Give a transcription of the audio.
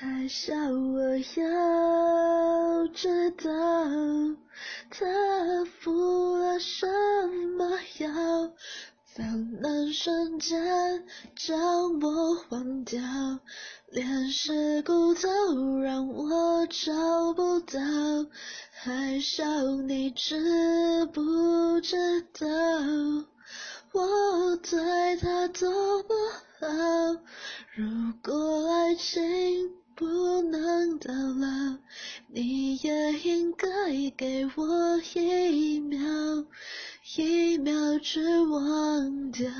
还笑我要知道他服了什么药，才能瞬间将我忘掉，连尸骨都让我找不到，还笑你知不知道我对他多么好？如果爱情。不能到老，你也应该给我一秒，一秒去忘掉。